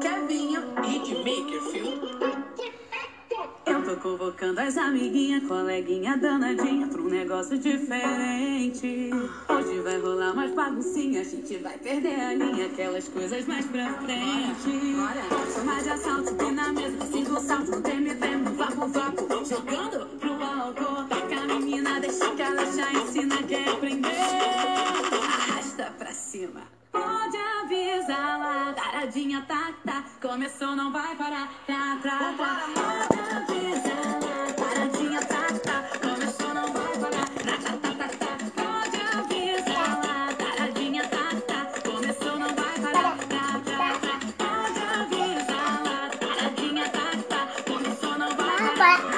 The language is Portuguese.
Kevinho e de Makerfield. Eu tô convocando as amiguinhas, coleguinha danadinha pra um negócio diferente. Hoje vai rolar mais baguncinha, a gente vai perder a linha, aquelas coisas mais pra frente. Bora, mais de assalto, que na mesa, cinco saltos, não teme, temo, vapo, vapo. Jogando pro álcool, que a menina, deixa que ela já ensina, quer é aprender. Lá, taradinha, tá, tá. Começou, não vai parar, tá, tá, tá. Pode avisar lá, taradinha, tá, tá. Começou, não vai parar, tá, tá, tá, tá, tá. Pode avisar lá, taradinha, tá, tá. Começou, não vai parar, tá, tá, tá. Pode avisar lá, taradinha, tá, tá. Começou, não vai parar.